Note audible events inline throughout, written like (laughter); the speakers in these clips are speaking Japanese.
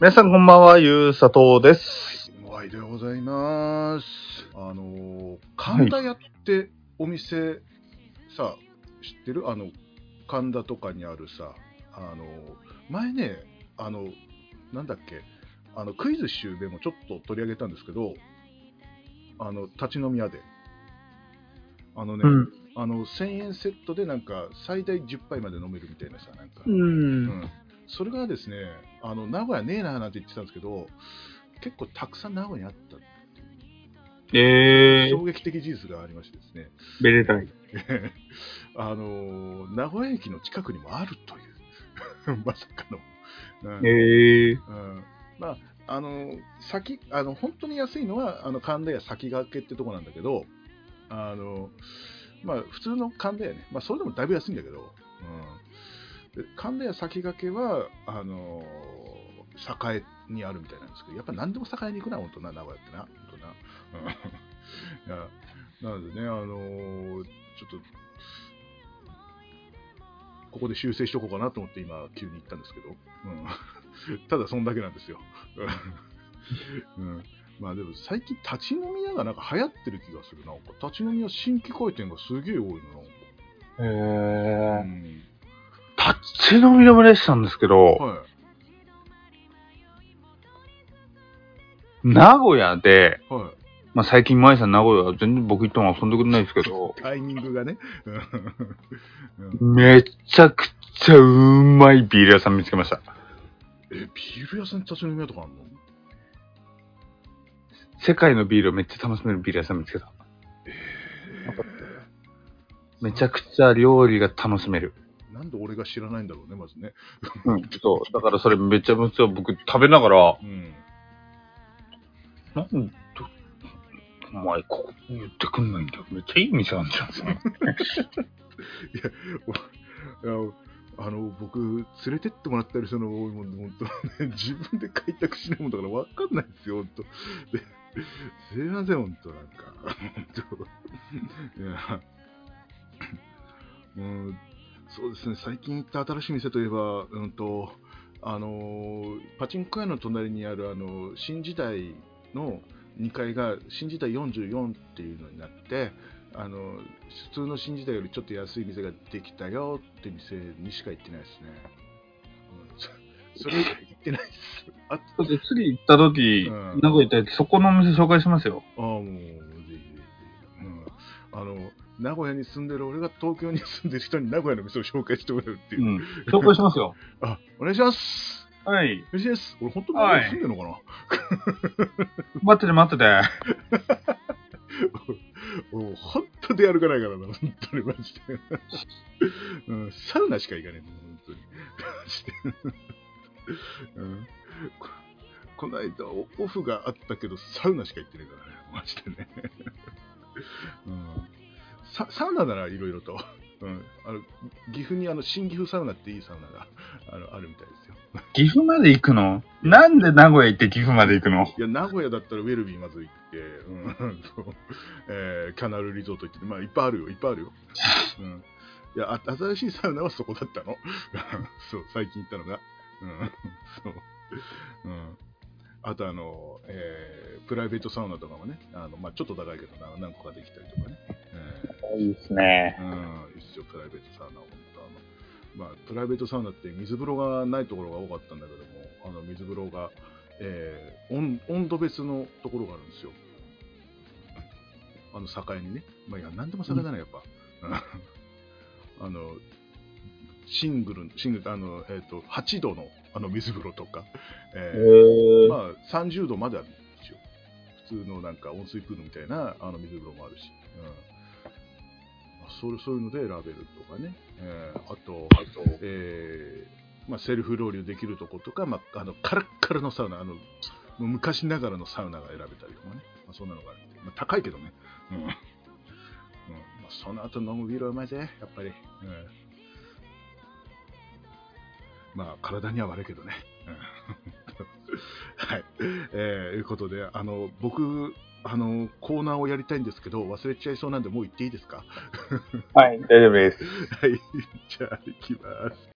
皆さんこんばんは、ゆうさとうです。お会いでございます。あのー、神田屋ってお店、さ、知ってる？あの、神田とかにあるさ、あのー、前ね、あの、なんだっけ、あの、クイズ集でもちょっと取り上げたんですけど、あの、立ち飲み屋で。あのね、うん。あの、1000円セットでなんか、最大10杯まで飲めるみたいなさ、なんか。うん。うんそれがですね、あの名古屋ねえななんて言ってたんですけど、結構たくさん名古屋にあった。えー、衝撃的事実がありましてですね、めでたい。(laughs) あのー名古屋駅の近くにもあるという、(laughs) まさかの。うん。えー、うん。まあ、あの先あの本当に安いのはあの神田屋先駆けってとこなんだけど、あのまあ、普通の神田屋ね、まあ、それでもだいぶ安いんだけど、うん、で神田屋先駆けはあの栄にあるみたいなんですけど、やっぱ何でも栄に行くな、本当な、名古屋ってな、本当な。うん (laughs) いやなのでね、あのちょっと、ここで修正しとこうかなと思って今、急に言ったんですけど、うん、(laughs) ただそんだけなんですよ。(laughs) うん、まあでも最近立ち飲み屋がなんか流行ってる気がするな。立ち飲み屋新規開店がすげえ多いのなんか。えうー、ん、立ち飲みでもでしたんですけど、は名古屋で、い。はい。まあ最近、舞さん名古屋全然僕行っても遊んでくれないですけど、タイミングがね。う (laughs) んめちゃくちゃうまいビール屋さん見つけました。え、ビール屋さんに立ち飲み屋とかあんの？世界のビールをめっちゃ楽しめるビール屋さん見つけた。えめちゃくちゃ料理が楽しめる。なんで俺が知らないんだろうね、まずね。うん、そう。だからそれめちゃめちゃ僕食べながら、うん。なんで、お前ここ言ってくんないんだよ。めっちゃいい店なんじゃん。(laughs) いやあの僕、連れてってもらったりするのが多いもんで、本当ね、(laughs) 自分で開拓しないもんだから分かんないですよ、本当。ですいません、本当、なんか。本当いや、うん、そうですね、最近行った新しい店といえば、うんと、あのーパチンコ屋の隣にある、あの新時代の2階が新時代44っていうのになって、あの普通の新時代よりちょっと安い店ができたよって店にしか行ってないですね。うん、そそれ以外行ってないです。あだって次行った時、うん名古屋行った時、そこのお店紹介しますよ。あもう、ぜひぜひ。うん、あの、名古屋に住んでる俺が東京に住んでる人に名古屋の店を紹介してもらうっていうう。ん。紹介しますよ。(laughs) あ、お願いします。はい。嬉しいです。俺本当に名古屋に住んでるのかな、(laughs) 待ってて待ってて。(laughs) もう本当でやるかないからな、本当にマジで。うん、サウナしか行かねえもん、本当に。マジで。うん、ここの間オ、オフがあったけど、サウナしか行ってないからね、マジでね。うん、ササウナならいろいろと。(laughs) うん、あの岐阜にあの新岐阜サウナっていいサウナが (laughs) あのあるみたいですよ。(laughs) 岐阜まで行くの？なんで名古屋行って岐阜まで行くの？いや、名古屋だったらウェルビーまず行って、うんそうえーキャナルリゾート行って、まあ、いっぱいあるよ、いっぱいあるよ。うん、いや、あ新しいサウナはそこだったの？そう、最近行ったのが。うん、そう。うん。あと、あの、えープライベートサウナとかもね、あのまあ、ちょっと高いけどな、何個かできたりとかね。えいいですね。ーうん、一応プライベートサウナを本当あの、まあ、プライベートサウナって水風呂がないところが多かったんだけども、あの水風呂が、えー温温度別のところがあるんですよ。あの境にね。まあ、いや、なんでも境だね、やっぱ。(laughs) あの、シングル、シングル、あの、えっ、と、8度のあの水風呂とか、えへーー。まあ、30度まであるんですよ。普通のなんか温水プールみたいなあの水風呂もあるし。うんまあ、それそういうので選べるとかね。えーあと、あとえーまあ、セルフロウリュできるとことか、まあ、あのカラッカラのサウナ、あの昔ながらのサウナが選べたりとかね。まあ、そんなのがあるんでまあ、高いけどね。うんうんまあ、その後飲むビールはうまいぜ、やっぱり。うんまあ、体には悪いけどね。うん (laughs) はい。えー、いうことで、あの、僕、あの、コーナーをやりたいんですけど、忘れちゃいそうなんで、もう行っていいですか？はい、大丈夫です。(laughs) はい。じゃあ、行きます。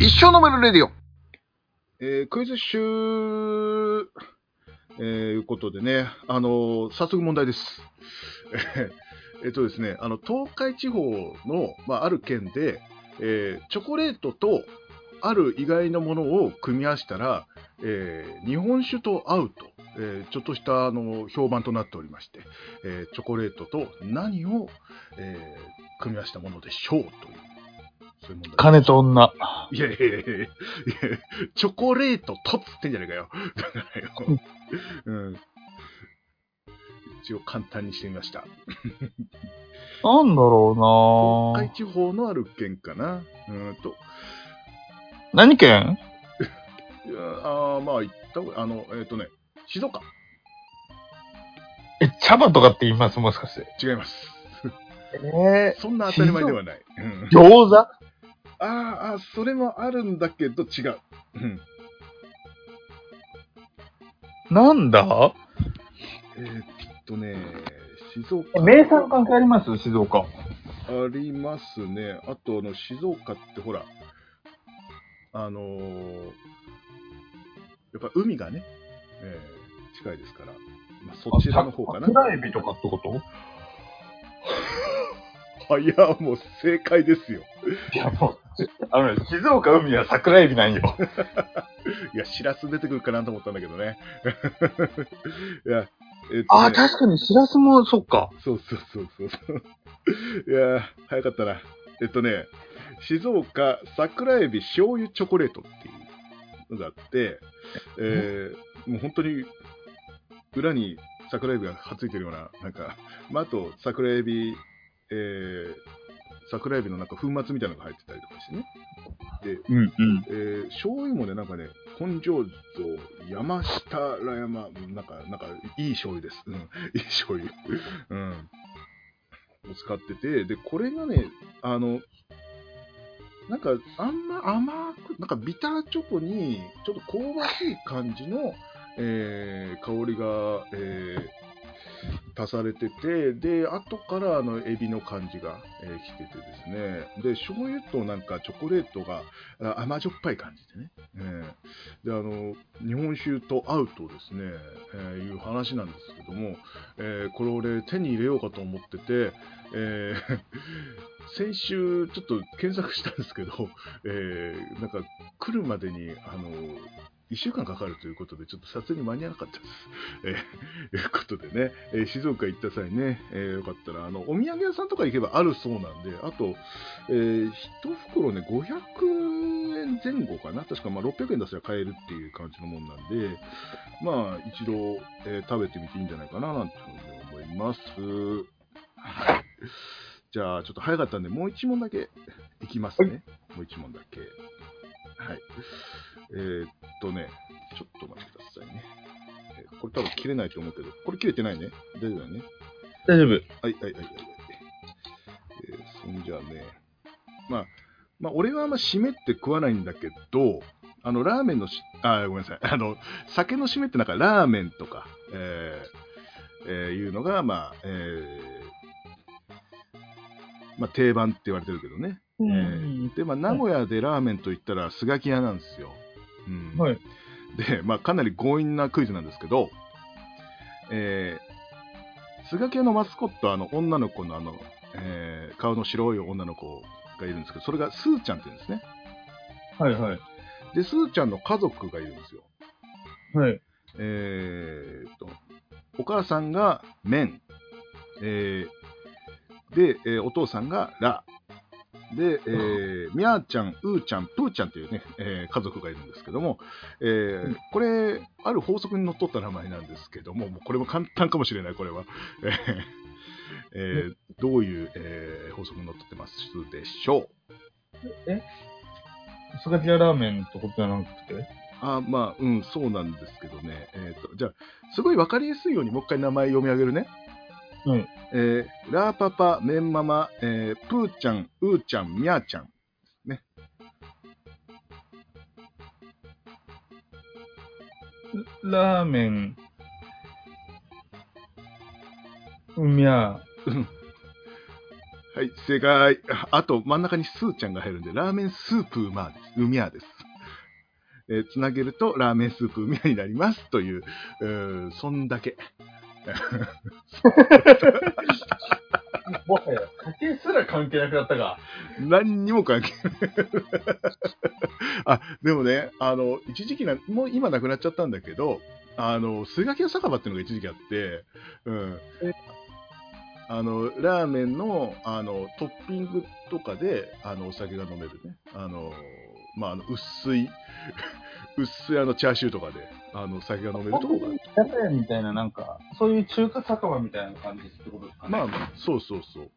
一生飲めるレディオえークイズ集、えーいうことでね、あのー早速問題です。(laughs) えっとですね、あの、東海地方の、まあ、ある県で、えーチョコレートとある意外なものを組み合わせたら、えー日本酒と合うと、えーちょっとしたあの評判となっておりまして、えーチョコレートと何を、えー組み合わせたものでしょうという、そういう金と女。いやいやいやいやいやチョコレートとっつってんじゃねえかよ。だからよ。うん。一応簡単にしてみました。なんだろうな東海地方のある県かな。うーんと。何県？いやあーまあ、言った方があの、えっ、とね、静岡。え、茶葉とかって言います？もしかして。違います。えそんな当たり前ではない。うん、餃子？あーあー、それもあるんだけど違う。うん。なんだ？えーっとね、静岡。名産関係あります？静岡。ありますね。あと、あの、静岡ってほら、あのーやっぱ海がね、えー近いですから、まあ、そちらの方かな。桜エビとかってこと？あ、(laughs) いや、もう正解ですよ。いやもう、あのね、静岡海は桜エビなんよ。(laughs) いや、しらす出てくるかなと思ったんだけどね。(laughs) いや、えっとねあ、確かに、しらすも、そっか。そうそうそうそう。(laughs) いやー、早かったな。えっとね、静岡桜エビ醤油チョコレートっていうのがあって、えー、もう本当に裏に桜エビがはっついてるような、なんか、まあ、あと桜エビ、えー、桜エビのなんか粉末みたいなのが入ってたりとかしてね。で、うんうん。えー、醤油もね、なんかね、本醸造山下ら山、なんか、なんか、いい醤油です。うん、(laughs) いい醤油。うん。を使ってて、で、これがね、あの、なんか、あんま甘く、なんかビターチョコに、ちょっと香ばしい感じの、えー香りが、えー足されてて、で、後からあのエビの感じが、えー来ててですね、で、醤油となんかチョコレートが甘じょっぱい感じでね、えーで、あの、日本酒と合うとですね、えーいう話なんですけども、えこれ俺手に入れようかと思ってて、え (laughs) 先週ちょっと検索したんですけど、えなんか来るまでに、あの、1週間かかるということで、ちょっと撮影に間に合わなかったです。えー、(laughs) いうことでね、えー静岡行った際ね、えーよかったら、あの、お土産屋さんとか行けばあるそうなんで、あと、えー、1袋ね、500円前後かな確かまあ600円出せば買えるっていう感じのもんなんで、まあ、一度、えー食べてみていいんじゃないかな、なんていうふうに思います。はい。じゃあ、ちょっと早かったんで、もう一問だけいきますね。もう一問だけ。はい。えーっとね、ちょっと待ってくださいね。えーこれ多分切れないと思うけど、これ切れてないね。大丈夫だよね。大丈夫。はいはいはいはいはい。えーそんじゃあね、まあ、まあ、俺はあんま締めって食わないんだけど、あの、ラーメンのし、あ、ごめんなさい。あの、酒の締めってなんかラーメンとか、えーえーいうのが、まあ、えーまあ、定番って言われてるけどね。うえーで、まあ、名古屋でラーメンと言ったら、スガキ屋なんですよ。うん。はい。で、まあ、かなり強引なクイズなんですけど、えー、スガキ屋のマスコットはあの女の子のあの、えー顔の白い女の子がいるんですけど、それがスーちゃんって言うんですね。はいはい。で、スーちゃんの家族がいるんですよ。はい。えー、と、お母さんが麺、えーで、えーお父さんがラ、で、えー、みゃーちゃん、うーちゃん、ぷーちゃんというね、えー家族がいるんですけども、えーうんこれ、ある法則にのっとった名前なんですけども、もうこれも簡単かもしれない、これは。えーえーどういう、えー法則にのっとってますでしょう？スガキ屋ラーメンってことじゃなくてあまあ、うん、そうなんですけどね。えっ、と、じゃあ、すごいわかりやすいようにもう一回名前読み上げるね。うん。えーラーパパ、メンママ、えー、プーちゃん、うーちゃん、みゃーちゃん。ラーメン、うんみゃうんはい、正解。ああと、真ん中にスーちゃんが入るんで、ラーメンスープうまーです。うみゃーです。えーつなげるとラーメンスープみたいになりますという、うそんだけ。もはや、酒すら関係なくなったか。何にも関係ない。(laughs) あ、でもね、あの、一時期な、もう今なくなっちゃったんだけど、あの、スガキ屋酒場っていうのが一時期あって、うんえ。あの、ラーメンの、あの、トッピングとかで、あの、お酒が飲めるね。あの、まあ、あの、薄い、薄いあの、チャーシューとかで、あの、酒が飲めるとこがある。みたいな、なんか、そういう中華酒場みたいな感じってことですかね。まあ、そうそうそう。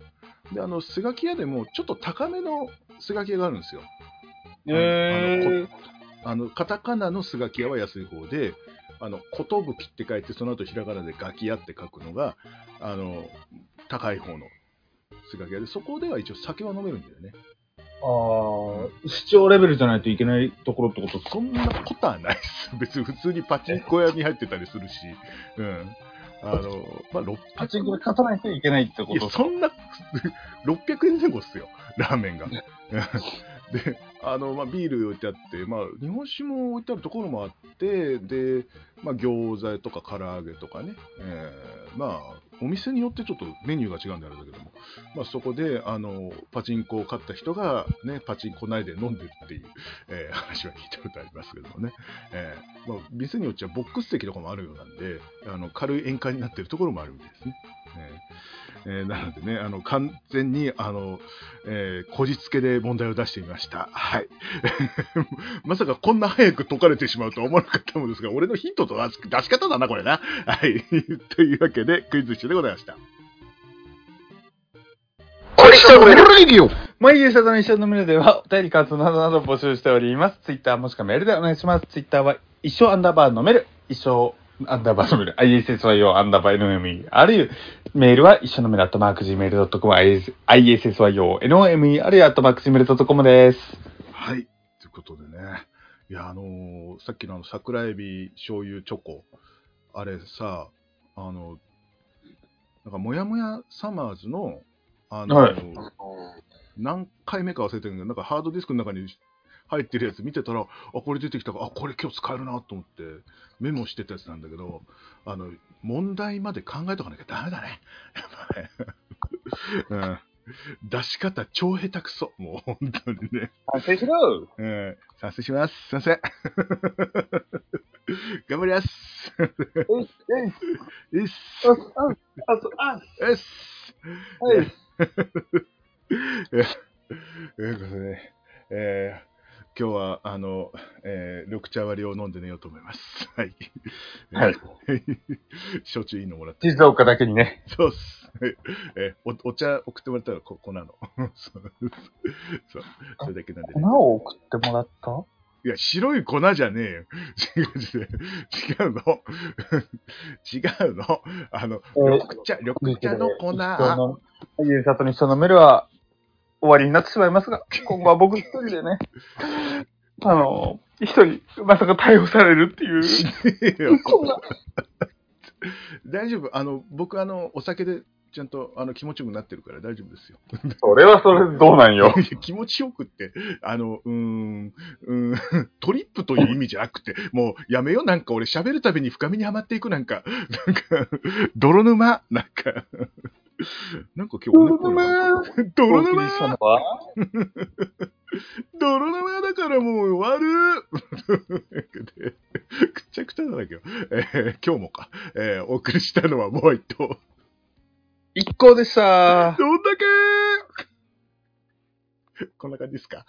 で、あの、スガキ屋でも、ちょっと高めのスガキ屋があるんですよ。えー、あの、カタカナのスガキ屋は安い方で、あの、ことぶきって書いて、その後ひらがなでガキ屋って書くのが、あの、高い方のスガキ屋で、そこでは一応酒は飲めるんだよね。ああ、市長レベルじゃないといけないところってことそんなことはないです。(laughs) 別に普通にパチンコ屋に入ってたりするし、うん。あの、まあ、600パチンコで勝たないといけないってこいや、とそんな、(laughs) 600円前後っすよ、ラーメンが。(laughs) で、あの、まあ、ビール置いてあって、まあ、日本酒も置いてあるところもあって、で、まあ、餃子とか唐揚げとかね、えーまあ、お店によってちょっとメニューが違うんであれだけども、まあ、そこで、あの、パチンコを買った人が、ね、パチンコ内で飲んでるっていう、えー話は聞いたことありますけどもね、えーまあ、店によってはボックス席とかもあるようなんで、あの軽い宴会になってるところもあるみたいですね。えーえーなのでね、あの完全にあの、えーこじつけで問題を出してみました。はい。(laughs) まさかこんな早く解かれてしまうとは思わなかったものですが、俺のヒントと出し出し方だな、これな。はい。(laughs) というわけで、クイズッシュでございました。毎日の一緒のメールでは、お便り感想などなど募集しております。ツイッターもしくはメールでお願いします。ツイッターは、一生アンダーバー飲める。一生アンダーバー飲める。ISSYO アンダーバー NOME。あるいは、メールは一緒のメールアットマーク Gmail.com、ISSYO NOME。あるいはアットマーク Gmail.com です。はい。ということでね。いや、あのーさっきのあの桜エビ醤油チョコ、あれさ、あの、なんか、もやもやサマーズの、あの、はい何回目か忘れてるんだけど、なんかハードディスクの中に入ってるやつ見てたら、あ、これ出てきたから、あ、これ今日使えるなと思ってメモしてたやつなんだけど、あの、問題まで考えとかなきゃダメだね。やっぱね。うん。出し方超下手くそ。もう本当にね。反省しろうん。賛成します。すいません。(laughs) 頑張ります。う今日は、あの、えー緑茶割りを飲んで寝ようと思います。(laughs) はい。はい。(laughs) 焼酎いいのもらって。静岡だけにね。そうっす。(laughs) えーおお茶送ってもらったらこ粉の。そう。そう。それだけなんで、ね。を送ってもらった？いや、白い粉じゃねえよ。違う違う。違うの。違うの。あの、えー緑茶、緑茶の粉。ゆうさとに一緒のメールは終わりになってしまいますが、(laughs) 今後は僕一人でね、あの、一人、まさか逮捕されるっていう。そんな。(laughs) 大丈夫。あの、僕、あの、お酒でちゃんとあの気持ちよくなってるから大丈夫ですよ。それはそれでどうなんよ。い (laughs) や気持ちよくって、あの、うーん、うーん、トリップという意味じゃなくて、もうやめよう、なんか俺喋るたびに深みにはまっていく、なんか、なんか、泥沼、なんか、(laughs) なんか今日お猫が泥お送りした沼のは (laughs) 泥沼だからもう終わる (laughs) でくっちゃくちゃだな、今日。えー今日もか。えーお送りしたのはもう一頭。一行でした。どんだけこんな感じですか？